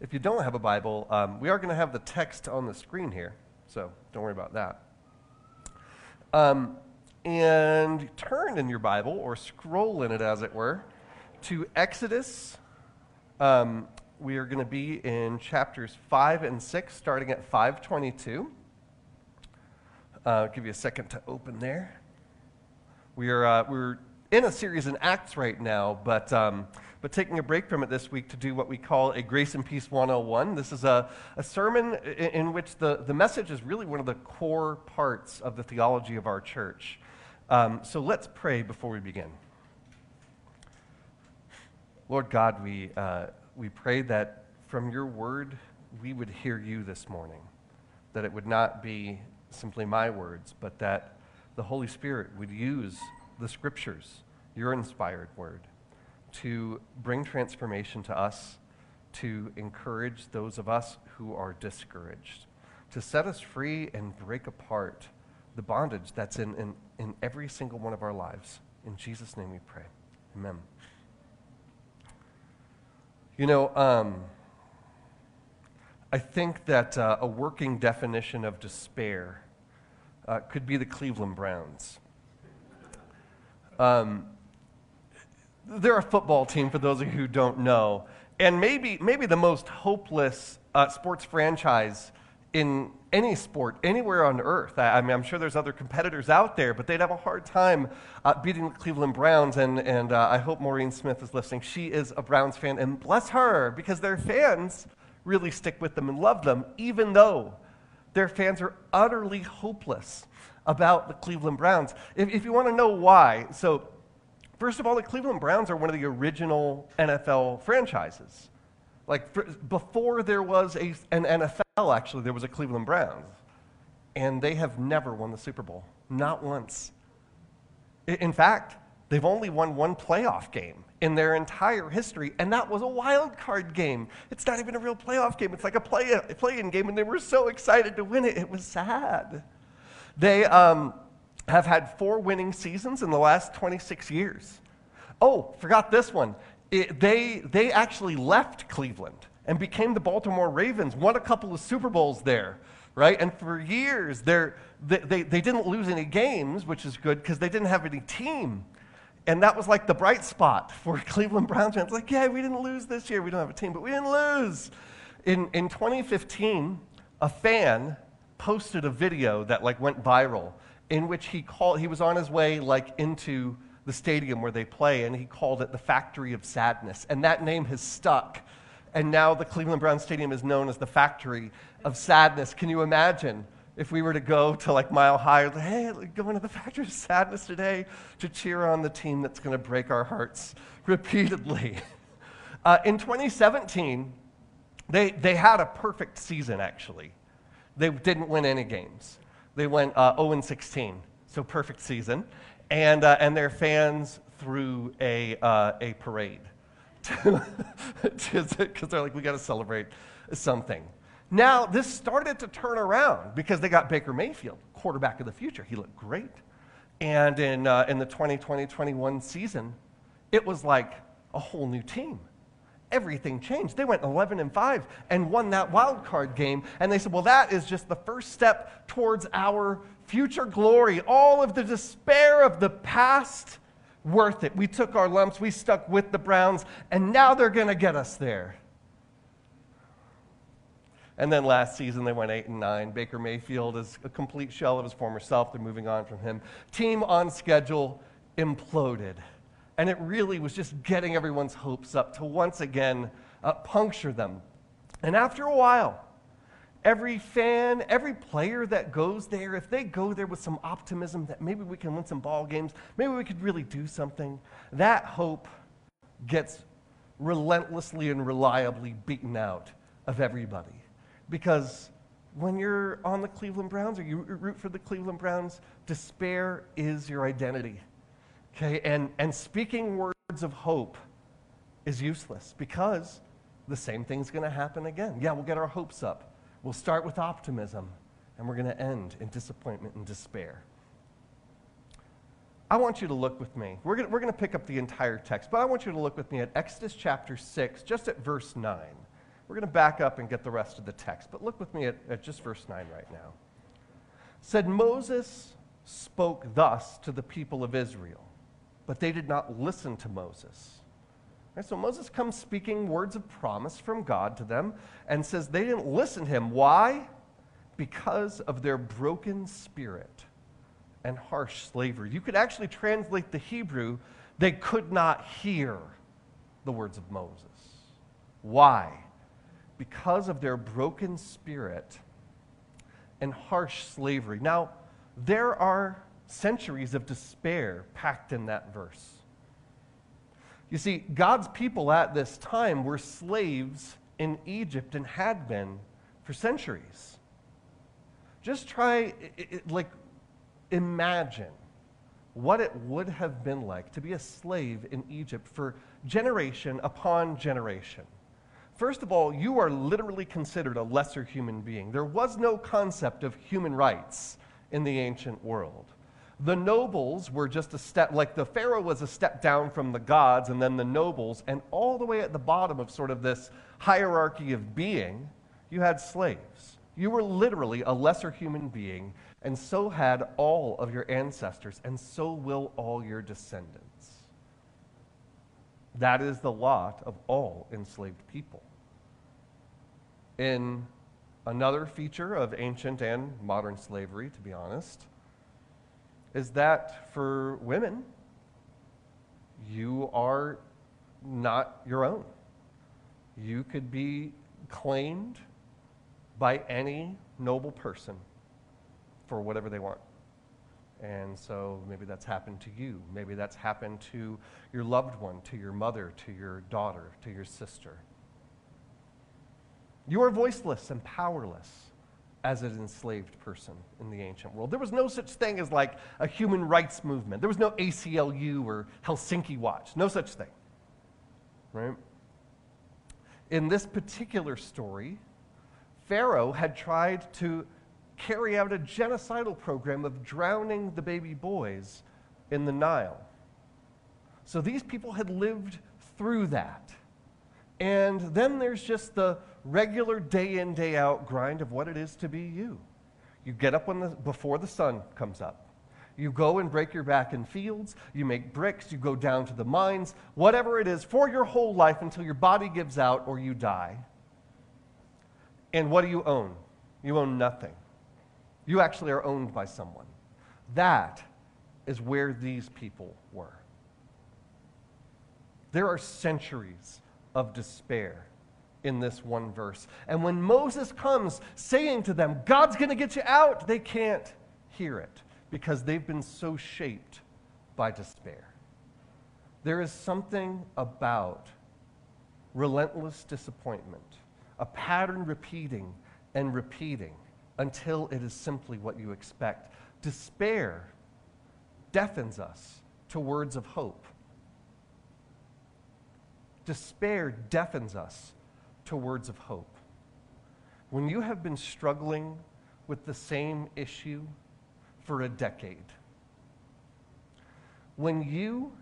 If you don't have a Bible, um, we are going to have the text on the screen here, so don't worry about that. Um, and turn in your Bible, or scroll in it as it were, to Exodus. Um, we are going to be in chapters 5 and 6, starting at 522. Uh, I'll give you a second to open there. We are, uh, we're in a series in Acts right now, but, um, but taking a break from it this week to do what we call a Grace and Peace 101. This is a, a sermon in, in which the, the message is really one of the core parts of the theology of our church. Um, so let's pray before we begin. Lord God, we, uh, we pray that from your word we would hear you this morning, that it would not be simply my words, but that the Holy Spirit would use the scriptures, your inspired word, to bring transformation to us, to encourage those of us who are discouraged, to set us free and break apart the bondage that's in, in, in every single one of our lives. In Jesus' name we pray. Amen. You know, um, I think that uh, a working definition of despair uh, could be the Cleveland Browns. Um, they're a football team, for those of you who don't know, and maybe, maybe the most hopeless uh, sports franchise in any sport anywhere on earth. I, I, mean, I'm sure there's other competitors out there, but they'd have a hard time uh, beating the Cleveland Browns. And, and uh, I hope Maureen Smith is listening. She is a Browns fan, and bless her, because their fans really stick with them and love them, even though their fans are utterly hopeless about the Cleveland Browns. If, if you want to know why, so first of all, the Cleveland Browns are one of the original NFL franchises. Like for, before there was a, an NFL, actually, there was a Cleveland Browns. And they have never won the Super Bowl, not once. In fact, they've only won one playoff game in their entire history, and that was a wild card game. It's not even a real playoff game. It's like a play, a play-in game, and they were so excited to win it. It was sad. They um, have had four winning seasons in the last 26 years. Oh, forgot this one it, they, they actually left Cleveland and became the Baltimore Ravens, won a couple of Super Bowls there, right? And for years, they, they, they didn't lose any games, which is good because they didn't have any team. And that was like the bright spot for Cleveland Browns fans. Like, yeah, we didn't lose this year. We don't have a team, but we didn't lose. In, in 2015, a fan posted a video that like went viral in which he called, he was on his way like into the stadium where they play, and he called it the Factory of Sadness. And that name has stuck. And now the Cleveland Brown Stadium is known as the Factory of Sadness. Can you imagine if we were to go to like Mile High, like, hey, going to the Factory of Sadness today to cheer on the team that's going to break our hearts repeatedly? Uh, in 2017, they, they had a perfect season, actually. They didn't win any games. They went uh, 0 16, so perfect season and, uh, and their fans threw a, uh, a parade because they're like, we got to celebrate something. Now, this started to turn around because they got Baker Mayfield, quarterback of the future. He looked great. And in, uh, in the 2020 21 season, it was like a whole new team. Everything changed. They went 11 and 5 and won that wild card game. And they said, well, that is just the first step towards our future glory, all of the despair of the past, worth it. We took our lumps, we stuck with the Browns, and now they're going to get us there. And then last season they went 8 and 9. Baker Mayfield is a complete shell of his former self. They're moving on from him. Team on schedule imploded. And it really was just getting everyone's hopes up to once again uh, puncture them. And after a while, every fan, every player that goes there, if they go there with some optimism that maybe we can win some ball games, maybe we could really do something, that hope gets relentlessly and reliably beaten out of everybody. Because when you're on the Cleveland Browns or you root for the Cleveland Browns, despair is your identity. Okay? And, and speaking words of hope is useless because the same thing's going to happen again. Yeah, we'll get our hopes up. We'll start with optimism, and we're going to end in disappointment and despair. I want you to look with me. We're going we're to pick up the entire text, but I want you to look with me at Exodus chapter 6, just at verse 9. We're going to back up and get the rest of the text, but look with me at, at just verse 9 right now. Said Moses spoke thus to the people of Israel, but they did not listen to Moses. Right, so Moses comes speaking words of promise from God to them and says they didn't listen to him. Why? Because of their broken spirit and harsh slavery. You could actually translate the Hebrew, they could not hear the words of Moses. Why? Because of their broken spirit and harsh slavery. Now, there are centuries of despair packed in that verse. You see, God's people at this time were slaves in Egypt and had been for centuries. Just try, like, imagine what it would have been like to be a slave in Egypt for generation upon generation. First of all, you are literally considered a lesser human being. There was no concept of human rights in the ancient world. The nobles were just a step, like the Pharaoh was a step down from the gods, and then the nobles, and all the way at the bottom of sort of this hierarchy of being, you had slaves. You were literally a lesser human being, and so had all of your ancestors, and so will all your descendants. That is the lot of all enslaved people. In another feature of ancient and modern slavery, to be honest, is that for women, you are not your own. You could be claimed by any noble person for whatever they want. And so maybe that's happened to you. Maybe that's happened to your loved one, to your mother, to your daughter, to your sister. You are voiceless and powerless as an enslaved person in the ancient world. There was no such thing as like a human rights movement. There was no ACLU or Helsinki Watch. No such thing. Right? In this particular story, Pharaoh had tried to carry out a genocidal program of drowning the baby boys in the Nile. So these people had lived through that. And then there's just the regular day in, day out grind of what it is to be you. You get up when the, before the sun comes up. You go and break your back in fields. You make bricks. You go down to the mines. Whatever it is for your whole life until your body gives out or you die. And what do you own? You own nothing. You actually are owned by someone. That is where these people were. There are centuries of despair in this one verse. And when Moses comes saying to them, God's going to get you out, they can't hear it because they've been so shaped by despair. There is something about relentless disappointment, a pattern repeating and repeating until it is simply what you expect. Despair deafens us to words of hope. Despair deafens us to words of hope. When you have been struggling with the same issue for a decade, when you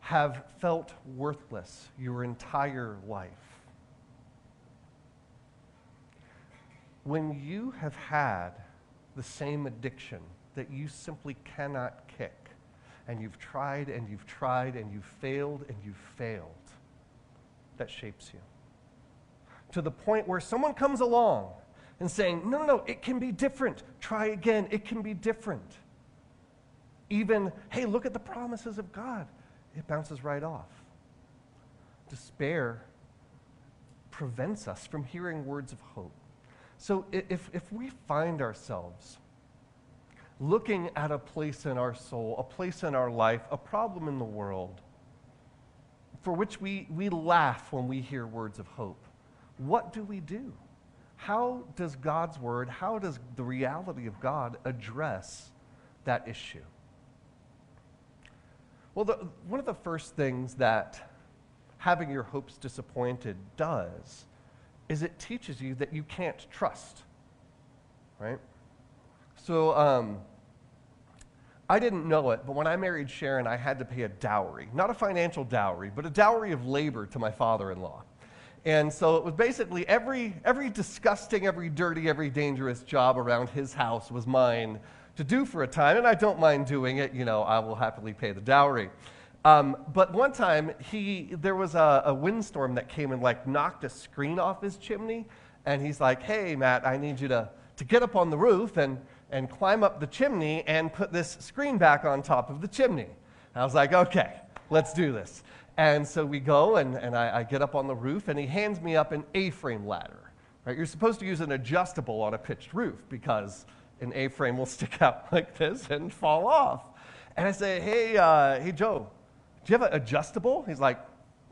have felt worthless your entire life, when you have had the same addiction that you simply cannot kick, and you've tried and you've tried and you've failed and you've failed, that shapes you. To the point where someone comes along and saying, no, no, no, it can be different. Try again, it can be different. Even, hey, look at the promises of God. It bounces right off. Despair prevents us from hearing words of hope. So if, if we find ourselves looking at a place in our soul, a place in our life, a problem in the world, for which we, we laugh when we hear words of hope, what do we do? How does God's word, how does the reality of God address that issue? Well, the, one of the first things that having your hopes disappointed does is it teaches you that you can't trust, right? So um, I didn't know it, but when I married Sharon, I had to pay a dowry. Not a financial dowry, but a dowry of labor to my father in law. And so it was basically every, every disgusting, every dirty, every dangerous job around his house was mine to do for a time. And I don't mind doing it. You know, I will happily pay the dowry. Um, but one time, he, there was a, a windstorm that came and like knocked a screen off his chimney. And he's like, hey, Matt, I need you to, to get up on the roof and, and climb up the chimney and put this screen back on top of the chimney. I was like, okay, let's do this. And so we go, and, and I, I get up on the roof, and he hands me up an A frame ladder. Right? You're supposed to use an adjustable on a pitched roof because an A frame will stick out like this and fall off. And I say, hey, uh, hey, Joe, do you have an adjustable? He's like,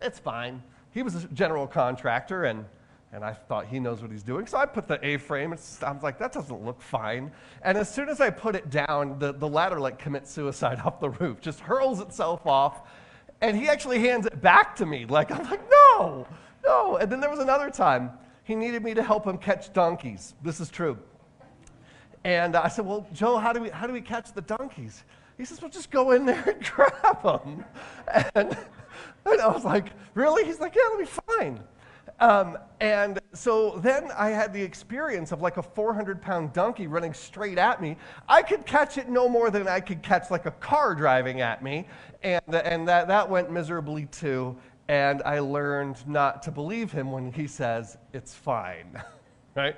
it's fine. He was a general contractor, and, and I thought he knows what he's doing. So I put the A frame, and I was like, that doesn't look fine. And as soon as I put it down, the, the ladder like commits suicide off the roof, just hurls itself off and he actually hands it back to me. Like, I'm like, no, no. And then there was another time he needed me to help him catch donkeys. This is true. And I said, well, Joe, how do we, how do we catch the donkeys? He says, well, just go in there and grab them. And, and I was like, really? He's like, yeah, it'll be fine. Um, and so then I had the experience of like a 400 pound donkey running straight at me. I could catch it no more than I could catch like a car driving at me. And, and that, that went miserably too. And I learned not to believe him when he says, it's fine, right?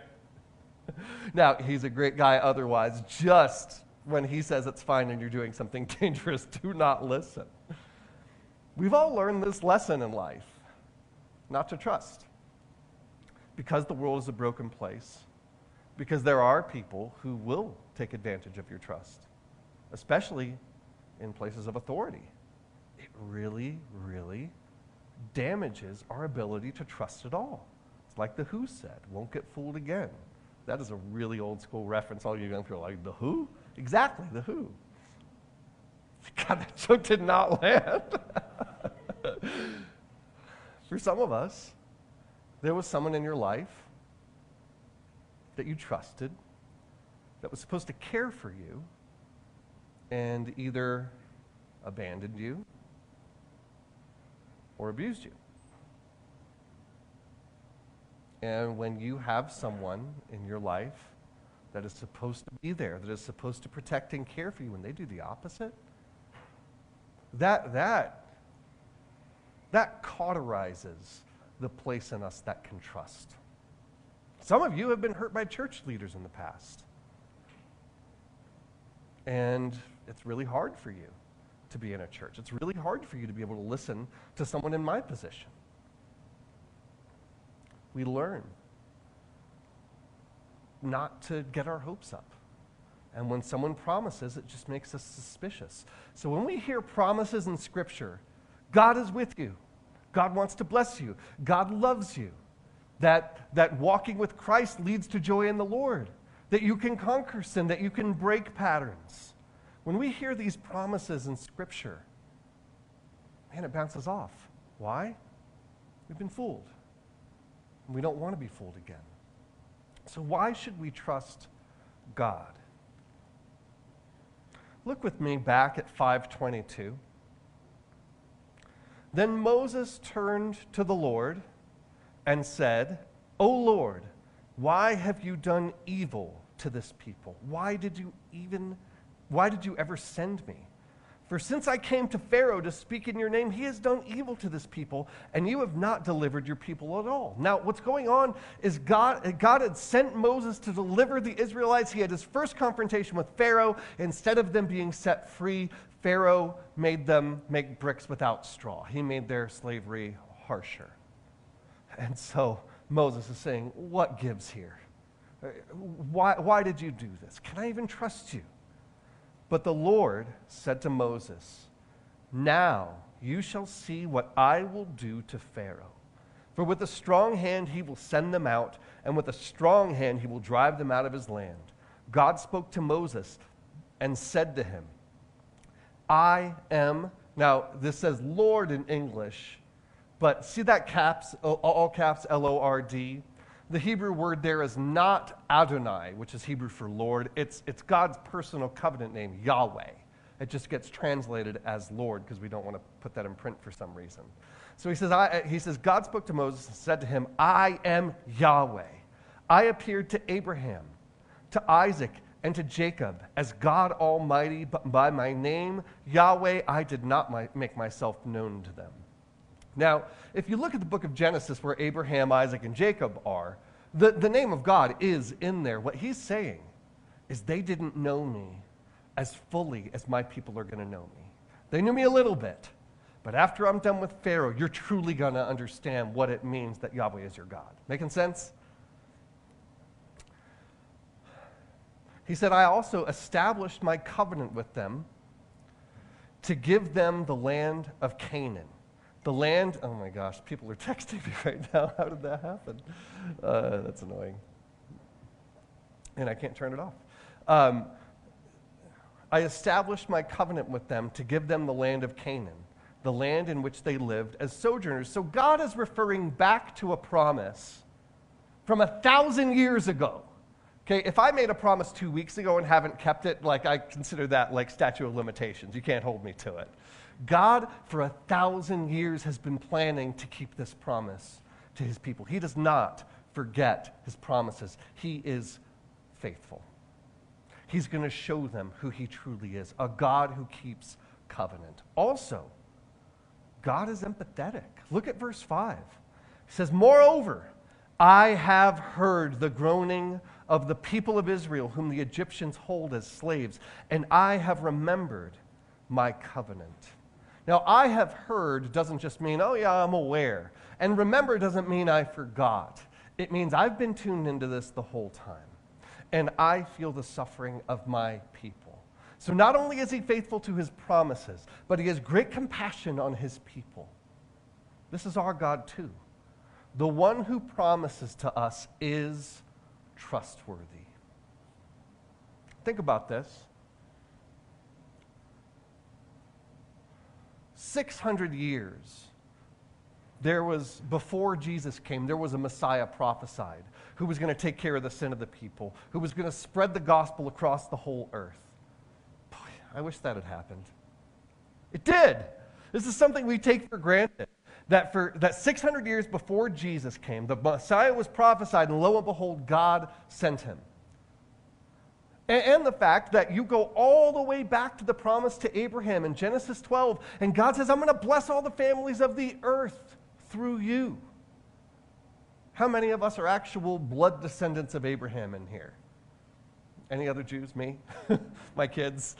Now, he's a great guy otherwise. Just when he says it's fine and you're doing something dangerous, do not listen. We've all learned this lesson in life not to trust because the world is a broken place, because there are people who will take advantage of your trust, especially in places of authority. It really, really damages our ability to trust at all. It's like the Who said, won't get fooled again. That is a really old school reference. All you young people are like, the Who? Exactly, the Who. God, that joke did not land. For some of us, there was someone in your life that you trusted, that was supposed to care for you, and either abandoned you or abused you. And when you have someone in your life that is supposed to be there, that is supposed to protect and care for you, and they do the opposite, that, that, that cauterizes the place in us that can trust. Some of you have been hurt by church leaders in the past. And it's really hard for you to be in a church. It's really hard for you to be able to listen to someone in my position. We learn not to get our hopes up. And when someone promises, it just makes us suspicious. So when we hear promises in Scripture, God is with you. God wants to bless you. God loves you. That, that walking with Christ leads to joy in the Lord. That you can conquer sin, that you can break patterns. When we hear these promises in Scripture, man, it bounces off. Why? We've been fooled. And we don't want to be fooled again. So, why should we trust God? Look with me back at 522. Then Moses turned to the Lord and said, O Lord, why have you done evil to this people? Why did you even why did you ever send me? For since I came to Pharaoh to speak in your name, he has done evil to this people, and you have not delivered your people at all. Now, what's going on is God, God had sent Moses to deliver the Israelites. He had his first confrontation with Pharaoh. Instead of them being set free, Pharaoh made them make bricks without straw. He made their slavery harsher. And so Moses is saying, What gives here? Why, why did you do this? Can I even trust you? But the Lord said to Moses, Now you shall see what I will do to Pharaoh. For with a strong hand he will send them out, and with a strong hand he will drive them out of his land. God spoke to Moses and said to him, I am. Now, this says Lord in English, but see that caps, all caps, L O R D? The Hebrew word there is not Adonai, which is Hebrew for Lord. It's, it's God's personal covenant name, Yahweh. It just gets translated as Lord because we don't want to put that in print for some reason. So he says, I, he says, God spoke to Moses and said to him, I am Yahweh. I appeared to Abraham, to Isaac, and to Jacob as God Almighty, but by my name, Yahweh, I did not my, make myself known to them. Now, if you look at the book of Genesis where Abraham, Isaac, and Jacob are, the, the name of God is in there. What he's saying is they didn't know me as fully as my people are going to know me. They knew me a little bit, but after I'm done with Pharaoh, you're truly going to understand what it means that Yahweh is your God. Making sense? He said, I also established my covenant with them to give them the land of Canaan. The land, oh my gosh, people are texting me right now. How did that happen? Uh, that's annoying. And I can't turn it off. Um, I established my covenant with them to give them the land of Canaan, the land in which they lived as sojourners. So God is referring back to a promise from a thousand years ago Okay, if I made a promise two weeks ago and haven't kept it, like I consider that like statute of limitations. You can't hold me to it. God, for a thousand years, has been planning to keep this promise to his people. He does not forget his promises, he is faithful. He's going to show them who he truly is a God who keeps covenant. Also, God is empathetic. Look at verse 5. He says, Moreover, I have heard the groaning of the people of Israel, whom the Egyptians hold as slaves, and I have remembered my covenant. Now, I have heard doesn't just mean, oh, yeah, I'm aware. And remember doesn't mean I forgot. It means I've been tuned into this the whole time. And I feel the suffering of my people. So not only is he faithful to his promises, but he has great compassion on his people. This is our God, too. The one who promises to us is trustworthy. Think about this. 600 years there was before jesus came there was a messiah prophesied who was going to take care of the sin of the people who was going to spread the gospel across the whole earth Boy, i wish that had happened it did this is something we take for granted that for that 600 years before Jesus came, the Messiah was prophesied, and lo and behold, God sent him. And, and the fact that you go all the way back to the promise to Abraham in Genesis 12, and God says, I'm going to bless all the families of the earth through you. How many of us are actual blood descendants of Abraham in here? Any other Jews? Me? My kids?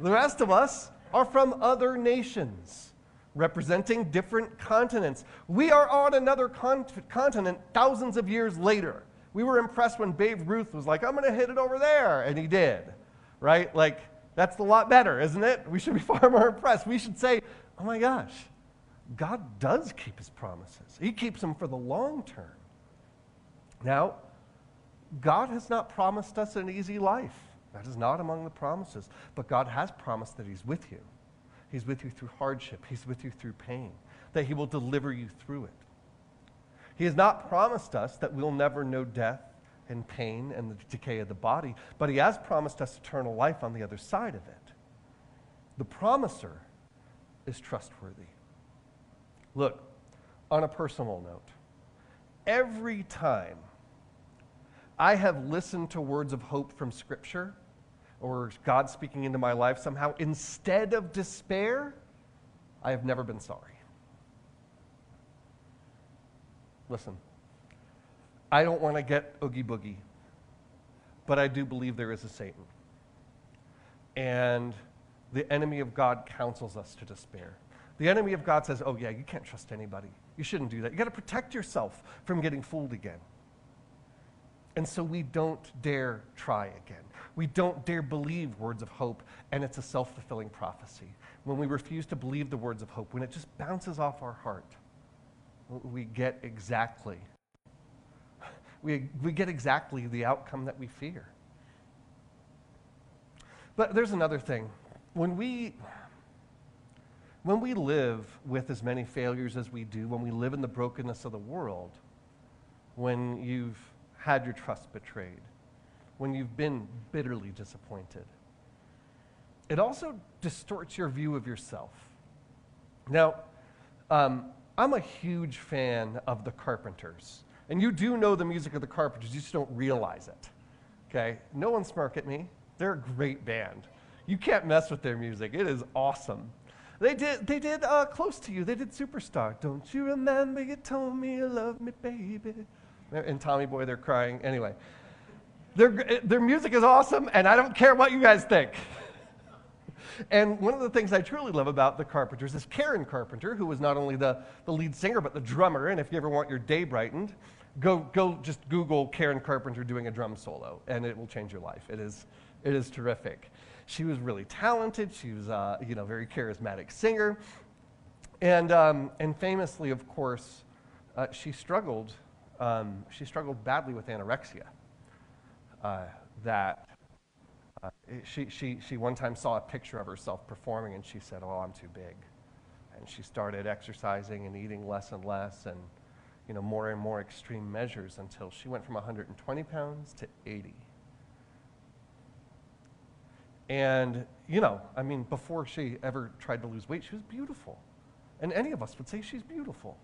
The rest of us are from other nations representing different continents. We are on another con- continent thousands of years later. We were impressed when Babe Ruth was like, I'm going to hit it over there. And he did, right? Like, that's a lot better, isn't it? We should be far more impressed. We should say, oh my gosh, God does keep his promises, he keeps them for the long term. Now, God has not promised us an easy life. That is not among the promises. But God has promised that He's with you. He's with you through hardship, He's with you through pain, that He will deliver you through it. He has not promised us that we'll never know death and pain and the decay of the body, but He has promised us eternal life on the other side of it. The promiser is trustworthy. Look, on a personal note, every time I have listened to words of hope from Scripture, or God speaking into my life somehow, instead of despair, I have never been sorry. Listen, I don't want to get oogie boogie, but I do believe there is a Satan. And the enemy of God counsels us to despair. The enemy of God says, oh, yeah, you can't trust anybody. You shouldn't do that. You got to protect yourself from getting fooled again. And so we don't dare try again. We don't dare believe words of hope, and it's a self fulfilling prophecy. When we refuse to believe the words of hope, when it just bounces off our heart, we get exactly we, we get exactly the outcome that we fear. But there's another thing. When we when we live with as many failures as we do, when we live in the brokenness of the world, when you've had your trust betrayed, when you've been bitterly disappointed. It also distorts your view of yourself. Now, um, I'm a huge fan of the Carpenters. And you do know the music of the Carpenters, you just don't realize it. Okay? No one smirk at me. They're a great band. You can't mess with their music, it is awesome. They did, they did uh, Close to You, they did Superstar. Don't you remember you told me you love me, baby? And Tommy Boy, they're crying. Anyway, their, their music is awesome, and I don't care what you guys think. And one of the things I truly love about the Carpenters is Karen Carpenter, who was not only the, the lead singer, but the drummer. And if you ever want your day brightened, go, go just Google Karen Carpenter doing a drum solo, and it will change your life. It is, it is terrific. She was really talented. She was, uh, you know, very charismatic singer. And, um, and famously, of course, uh, she struggled. Um, she struggled badly with anorexia. Uh, that uh, she, she, she one time saw a picture of herself performing and she said, Oh, I'm too big. And she started exercising and eating less and less and you know, more and more extreme measures until she went from 120 pounds to 80. And, you know, I mean, before she ever tried to lose weight, she was beautiful. And any of us would say she's beautiful.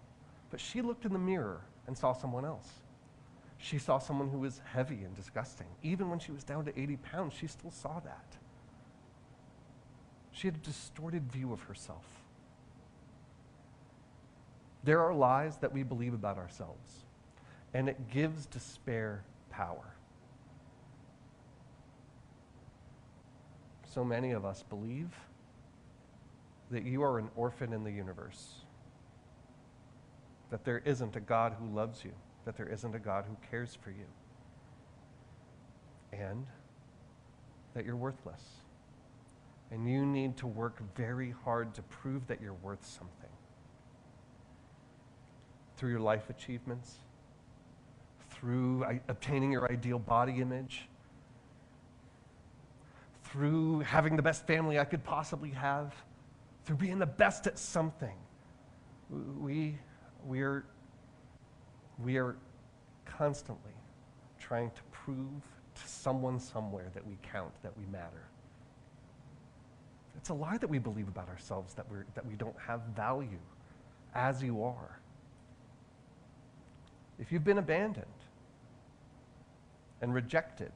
But she looked in the mirror and saw someone else. She saw someone who was heavy and disgusting. Even when she was down to 80 pounds, she still saw that. She had a distorted view of herself. There are lies that we believe about ourselves, and it gives despair power. So many of us believe that you are an orphan in the universe, that there isn't a God who loves you, that there isn't a God who cares for you, and that you're worthless. And you need to work very hard to prove that you're worth something through your life achievements, through obtaining your ideal body image, through having the best family I could possibly have, through being the best at something. We, we, are, we are constantly trying to prove to someone somewhere that we count, that we matter. It's a lie that we believe about ourselves that, we're, that we don't have value as you are if you've been abandoned and rejected,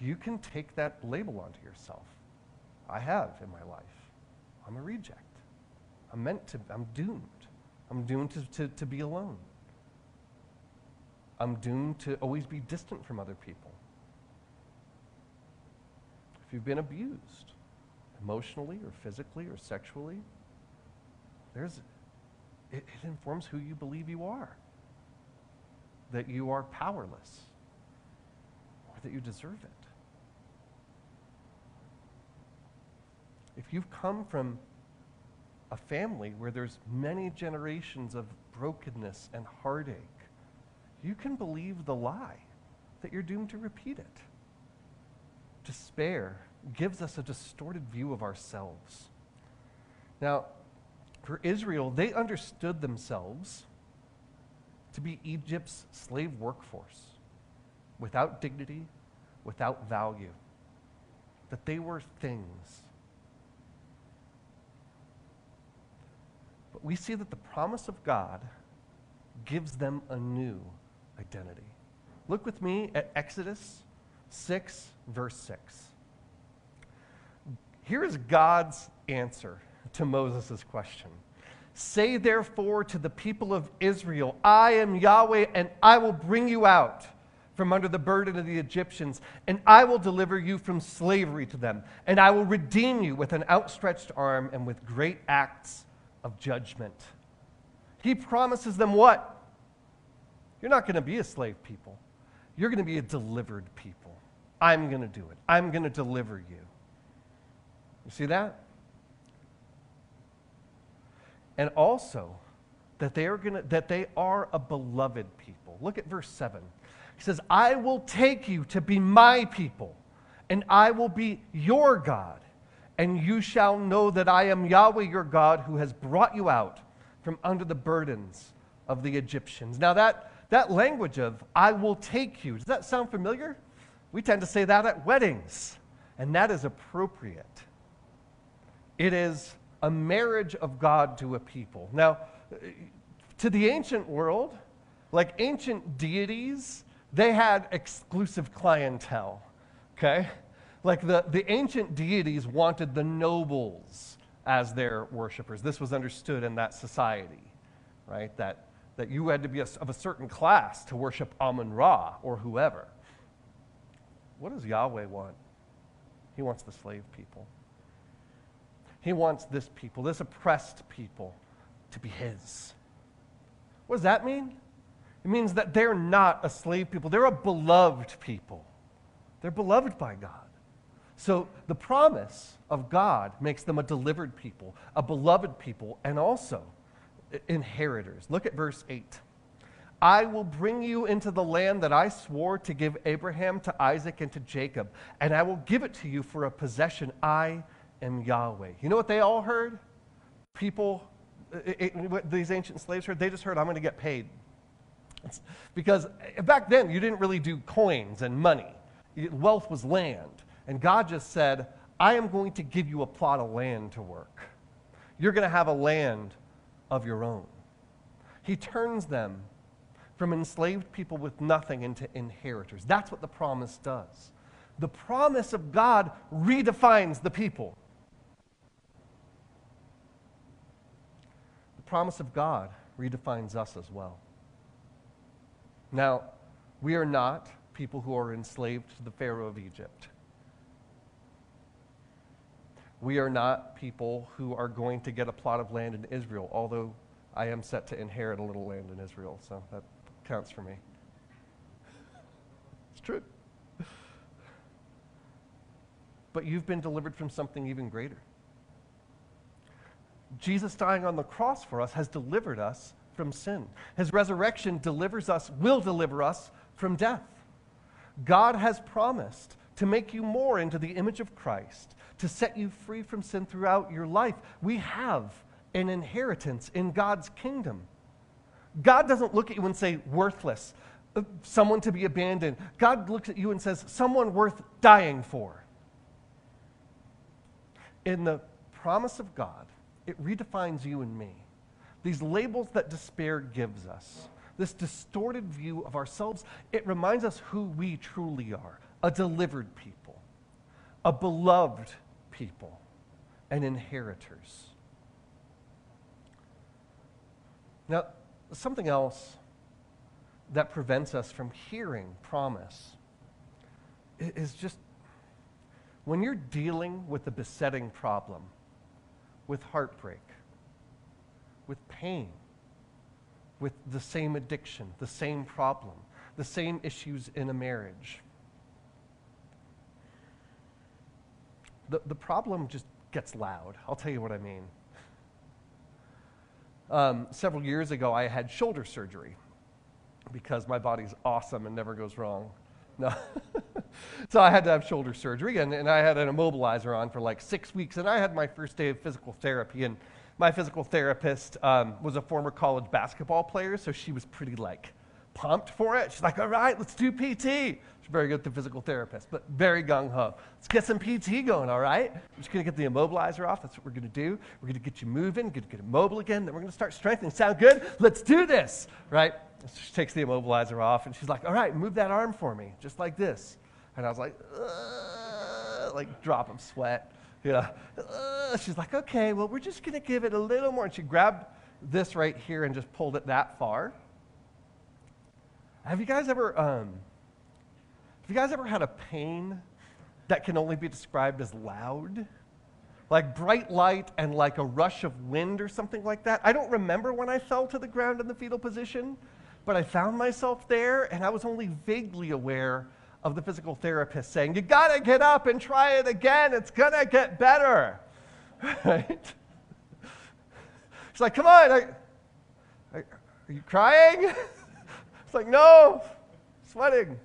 you can take that label onto yourself. I have in my life. I'm a reject. I'm meant to, I'm doomed. I'm doomed to, to, to be alone. I'm doomed to always be distant from other people. If you've been abused, emotionally or physically or sexually, there's, it, it informs who you believe you are that you are powerless or that you deserve it. If you've come from a family where there's many generations of brokenness and heartache, you can believe the lie that you're doomed to repeat it. Despair gives us a distorted view of ourselves. Now, for Israel, they understood themselves to be Egypt's slave workforce without dignity, without value, that they were things. We see that the promise of God gives them a new identity. Look with me at Exodus 6, verse 6. Here is God's answer to Moses' question. Say therefore to the people of Israel, I am Yahweh, and I will bring you out from under the burden of the Egyptians, and I will deliver you from slavery to them, and I will redeem you with an outstretched arm and with great acts of judgment. He promises them what? You're not going to be a slave people. You're going to be a delivered people. I'm going to do it. I'm going to deliver you. You see that? and also that they are going to that they are a beloved people. Look at verse 7. He says, "I will take you to be my people, and I will be your God, and you shall know that I am Yahweh your God who has brought you out from under the burdens of the Egyptians." Now that that language of I will take you, does that sound familiar? We tend to say that at weddings, and that is appropriate. It is a marriage of God to a people. Now, to the ancient world, like ancient deities, they had exclusive clientele, okay? Like the, the ancient deities wanted the nobles as their worshipers. This was understood in that society, right? That, that you had to be a, of a certain class to worship Amun Ra or whoever. What does Yahweh want? He wants the slave people. He wants this people, this oppressed people, to be His. What does that mean? It means that they're not a slave people, they're a beloved people. They're beloved by God. So the promise of God makes them a delivered people, a beloved people, and also inheritors. Look at verse 8. I will bring you into the land that I swore to give Abraham, to Isaac, and to Jacob, and I will give it to you for a possession. I am Yahweh. You know what they all heard? People, it, it, these ancient slaves heard, they just heard, I'm going to get paid. Because back then, you didn't really do coins and money, wealth was land. And God just said, I am going to give you a plot of land to work. You're going to have a land of your own. He turns them from enslaved people with nothing into inheritors. That's what the promise does. The promise of God redefines the people. The promise of God redefines us as well. Now, we are not people who are enslaved to the Pharaoh of Egypt. We are not people who are going to get a plot of land in Israel, although I am set to inherit a little land in Israel, so that counts for me. It's true. But you've been delivered from something even greater. Jesus dying on the cross for us has delivered us from sin. His resurrection delivers us, will deliver us from death. God has promised to make you more into the image of Christ, to set you free from sin throughout your life. We have an inheritance in God's kingdom. God doesn't look at you and say, worthless, uh, someone to be abandoned. God looks at you and says, someone worth dying for. In the promise of God, it redefines you and me these labels that despair gives us, this distorted view of ourselves, it reminds us who we truly are a delivered people, a beloved people, and inheritors. Now, something else that prevents us from hearing promise is just when you're dealing with a besetting problem, with heartbreak, with pain, with the same addiction, the same problem, the same issues in a marriage. The, the problem just gets loud. I'll tell you what I mean. Um, several years ago, I had shoulder surgery because my body's awesome and never goes wrong. No. so I had to have shoulder surgery, and, and I had an immobilizer on for like six weeks, and I had my first day of physical therapy. And my physical therapist um, was a former college basketball player, so she was pretty like pumped for it. She's like, all right, let's do PT. She's very good at the physical therapist, but very gung ho. Let's get some PT going, all right? We're just to get the immobilizer off. That's what we're to do. We're to get you moving, get, get mobile again. Then we're to start strengthening. Sound good? Let's do this, right? She takes the immobilizer off and she's like, all right, move that arm for me, just like this. And I was like, like drop of sweat. You know, uh, she's like, okay, well, we're just to give it a little more. And she grabbed this right here and just pulled it that far. Have you guys ever, um, have you guys ever had a pain that can only be described as loud? Like bright light and like a rush of wind or something like that? I don't remember when I fell to the ground in the fetal position, but I found myself there and I was only vaguely aware of the physical therapist saying, You got to get up and try it again. It's to get better. Right? She's like, Come on. Are you crying? It's like, No, sweating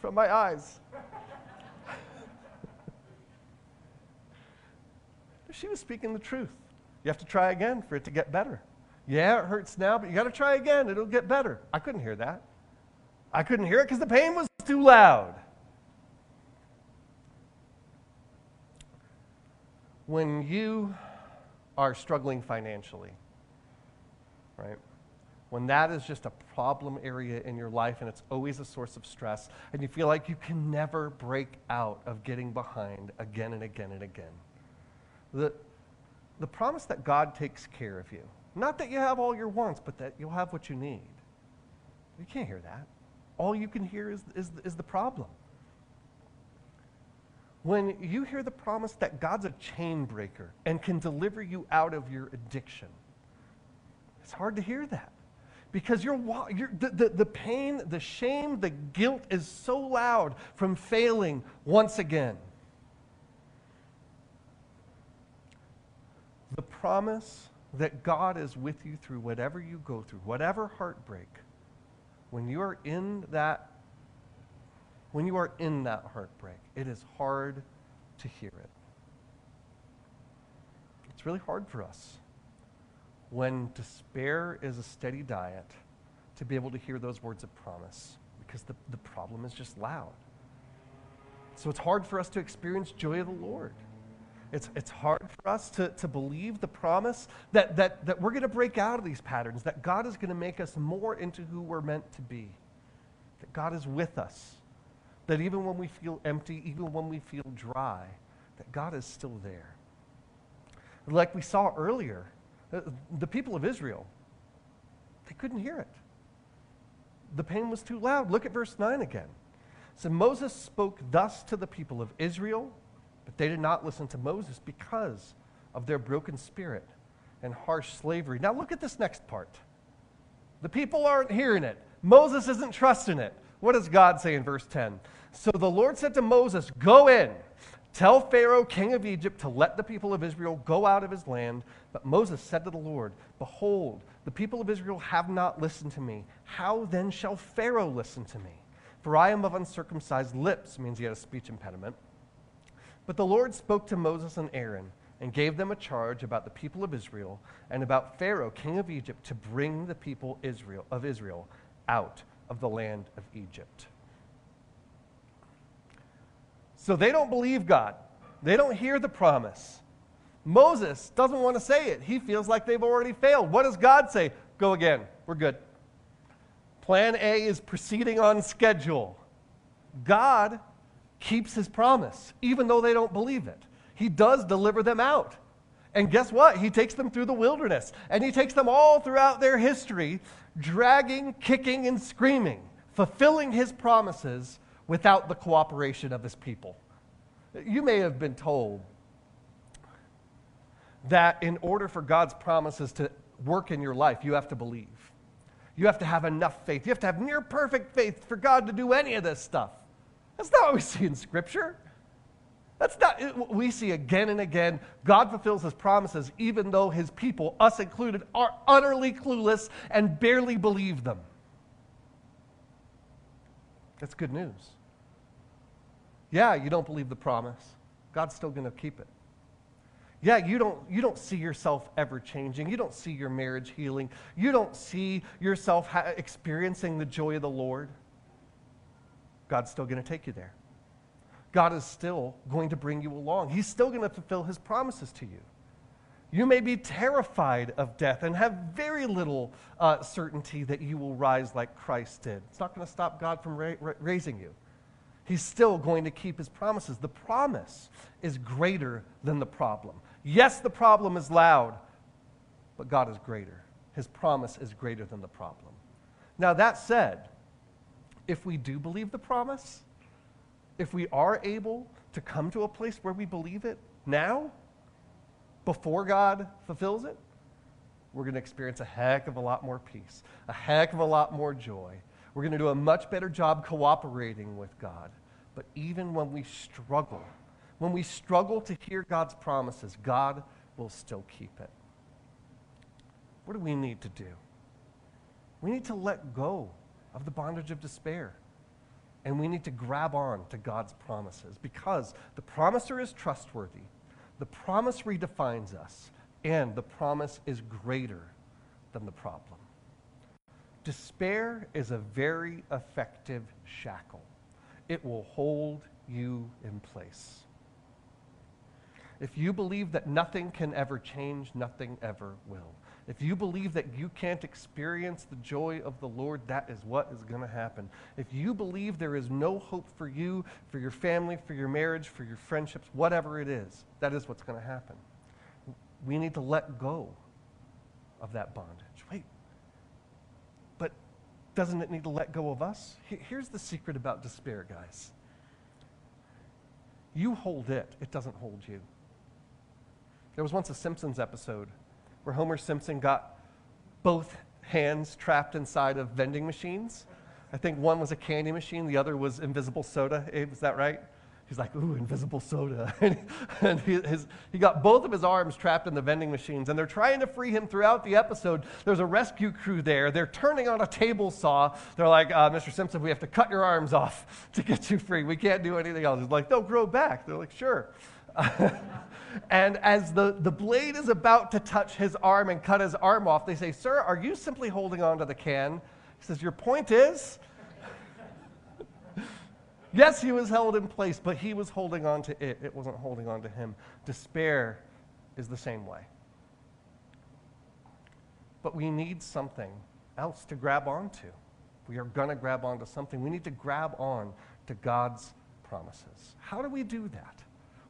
from my eyes. she was speaking the truth. You have to try again for it to get better. Yeah, it hurts now, but you got to try again. It'll get better. I couldn't hear that. I couldn't hear it because the pain was too loud. When you are struggling financially, right? When that is just a problem area in your life and it's always a source of stress, and you feel like you can never break out of getting behind again and again and again. The, the promise that God takes care of you, not that you have all your wants, but that you'll have what you need. You can't hear that. All you can hear is, is, is the problem. When you hear the promise that God's a chain breaker and can deliver you out of your addiction, it's hard to hear that because you're, you're the, the, the pain, the shame, the guilt is so loud from failing once again. The promise that God is with you through whatever you go through, whatever heartbreak, when you are in that when you are in that heartbreak, it is hard to hear it. It's really hard for us when despair is a steady diet to be able to hear those words of promise because the, the problem is just loud. So it's hard for us to experience joy of the Lord. It's, it's hard for us to, to believe the promise that, that, that we're going to break out of these patterns, that God is going to make us more into who we're meant to be, that God is with us, that even when we feel empty, even when we feel dry, that God is still there. Like we saw earlier, Uh, the people of Israel, they couldn't hear it. The pain was too loud. Look at verse 9 again. So Moses spoke thus to the people of Israel, but they did not listen to Moses because of their broken spirit and harsh slavery. Now look at this next part. The people aren't hearing it. Moses isn't trusting it. What does God say in verse 10? So the Lord said to Moses, Go in Tell Pharaoh, king of Egypt, to let the people of Israel go out of his land. But Moses said to the Lord, Behold, the people of Israel have not listened to me. How then shall Pharaoh listen to me? For I am of uncircumcised lips, means he had a speech impediment. But the Lord spoke to Moses and Aaron and gave them a charge about the people of Israel and about Pharaoh, king of Egypt, to bring the people Israel, of Israel out of the land of Egypt. So they don't believe God. They don't hear the promise. Moses doesn't want to say it. He feels like they've already failed. What does God say? Go again. We're good. Plan A is proceeding on schedule. God keeps his promise, even though they don't believe it. He does deliver them out. And guess what? He takes them through the wilderness, and he takes them all throughout their history, dragging, kicking, and screaming, fulfilling his promises without the cooperation of his people. You may have been told that in order for God's promises to work in your life, you have to believe. You have to have enough faith. You have to have near perfect faith for God to do any of this stuff. That's not what we see in Scripture. That's not what we see again and again. God fulfills his promises, even though his people, us included, are utterly clueless and barely believe them. That's good news. Yeah, you don't believe the promise. God's still going to keep it. Yeah, you don't, you don't see yourself ever changing. You don't see your marriage healing. You don't see yourself ha- experiencing the joy of the Lord. God's still going to take you there. God is still going to bring you along. He's still going to fulfill his promises to you. You may be terrified of death and have very little uh, certainty that you will rise like Christ did. It's not going to stop God from ra- ra- raising you. He's still going to keep his promises. The promise is greater than the problem. Yes, the problem is loud, but God is greater. His promise is greater than the problem. Now, that said, if we do believe the promise, if we are able to come to a place where we believe it now, before God fulfills it, we're going to experience a heck of a lot more peace, a heck of a lot more joy, we're going to do a much better job cooperating with God. But even when we struggle, when we struggle to hear God's promises, God will still keep it. What do we need to do? We need to let go of the bondage of despair. And we need to grab on to God's promises because the promiser is trustworthy, the promise redefines us, and the promise is greater than the problem. Despair is a very effective shackle, it will hold you in place. If you believe that nothing can ever change, nothing ever will. If you believe that you can't experience the joy of the Lord, that is what is going to happen. If you believe there is no hope for you, for your family, for your marriage, for your friendships, whatever it is, that is what's going to happen. We need to let go of that bondage. Doesn't it need to let go of us? Here's the secret about despair, guys. You hold it, it doesn't hold you. There was once a Simpsons episode where Homer Simpson got both hands trapped inside of vending machines. I think one was a candy machine, the other was invisible soda. Abe, is that right? He's like, ooh, invisible soda. and he, his, he got both of his arms trapped in the vending machines, and they're trying to free him throughout the episode. There's a rescue crew there. They're turning on a table saw. They're like, uh, Mr. Simpson, we have to cut your arms off to get you free. We can't do anything else. He's like, they'll grow back. They're like, sure. and as the, the blade is about to touch his arm and cut his arm off, they say, Sir, are you simply holding on to the can? He says, Your point is? Yes, he was held in place, but he was holding on to it. It wasn't holding on to him. Despair is the same way. But we need something else to grab onto. We are going to grab onto something. We need to grab on to God's promises. How do we do that?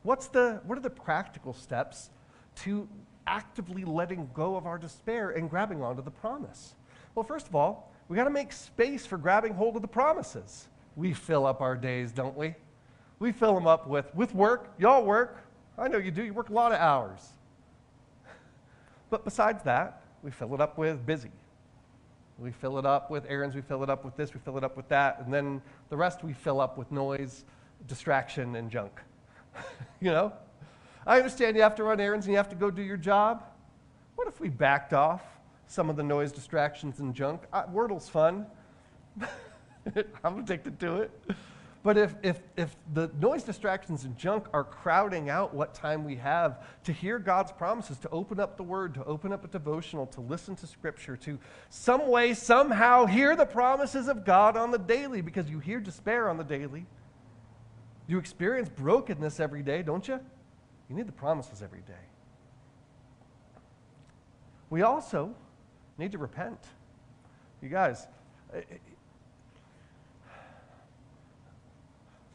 What's the, what are the practical steps to actively letting go of our despair and grabbing onto the promise? Well, first of all, we got to make space for grabbing hold of the promises. We fill up our days, don't we? We fill them up with, with work. Y'all work. I know you do. You work a lot of hours. But besides that, we fill it up with busy. We fill it up with errands. We fill it up with this. We fill it up with that. And then the rest we fill up with noise, distraction, and junk. you know? I understand you have to run errands and you have to go do your job. What if we backed off some of the noise, distractions, and junk? Wordle's fun. I'm addicted to it. But if, if, if the noise, distractions, and junk are crowding out what time we have to hear God's promises, to open up the Word, to open up a devotional, to listen to Scripture, to some way, somehow hear the promises of God on the daily, because you hear despair on the daily, you experience brokenness every day, don't you? You need the promises every day. We also need to repent. You guys,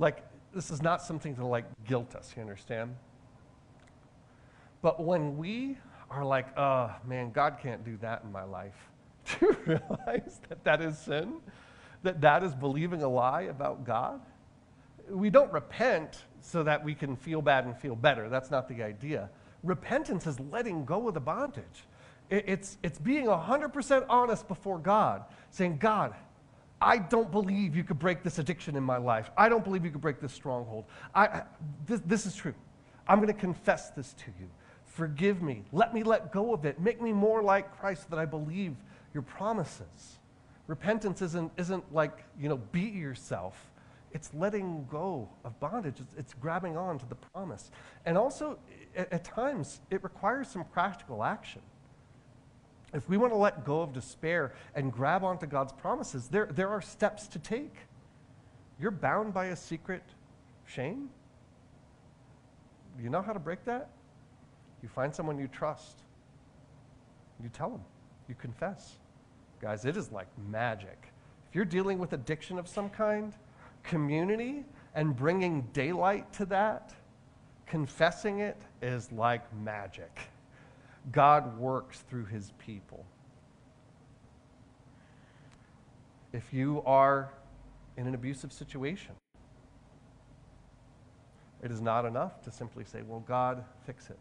like, this is not something to like guilt us, you understand? But when we are like, oh man, God can't do that in my life, do you realize that that is sin? That that is believing a lie about God? we don't repent so that we can feel bad and feel better. That's not the idea. Repentance is letting go of the bondage. It's, it's being 100% honest before God, saying, God, I don't believe you could break this addiction in my life. I don't believe you could break this stronghold. I, this, this is true. I'm going to confess this to you. Forgive me. Let me let go of it. Make me more like Christ that I believe your promises. Repentance isn't, isn't like, you know, beat yourself it's letting go of bondage. It's, it's grabbing on to the promise. And also, at, at times, it requires some practical action. If we want to let go of despair and grab onto God's promises, there, there are steps to take. You're bound by a secret shame. You know how to break that? You find someone you trust. You tell them. You confess. Guys, it is like magic. If you're dealing with addiction of some kind, community and bringing daylight to that, confessing it is like magic. God works through his people. If you are in an abusive situation, it is not enough to simply say, Well, God, fix it.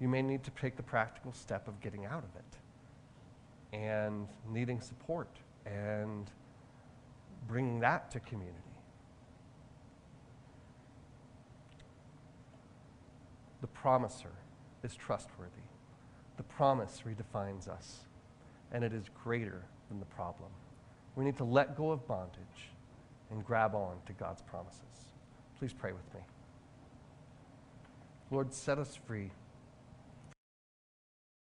You may need to take the practical step of getting out of it and needing support and bringing that to community. The promiser is trustworthy. The promise redefines us, and it is greater than the problem. We need to let go of bondage and grab on to God's promises. Please pray with me. Lord, set us free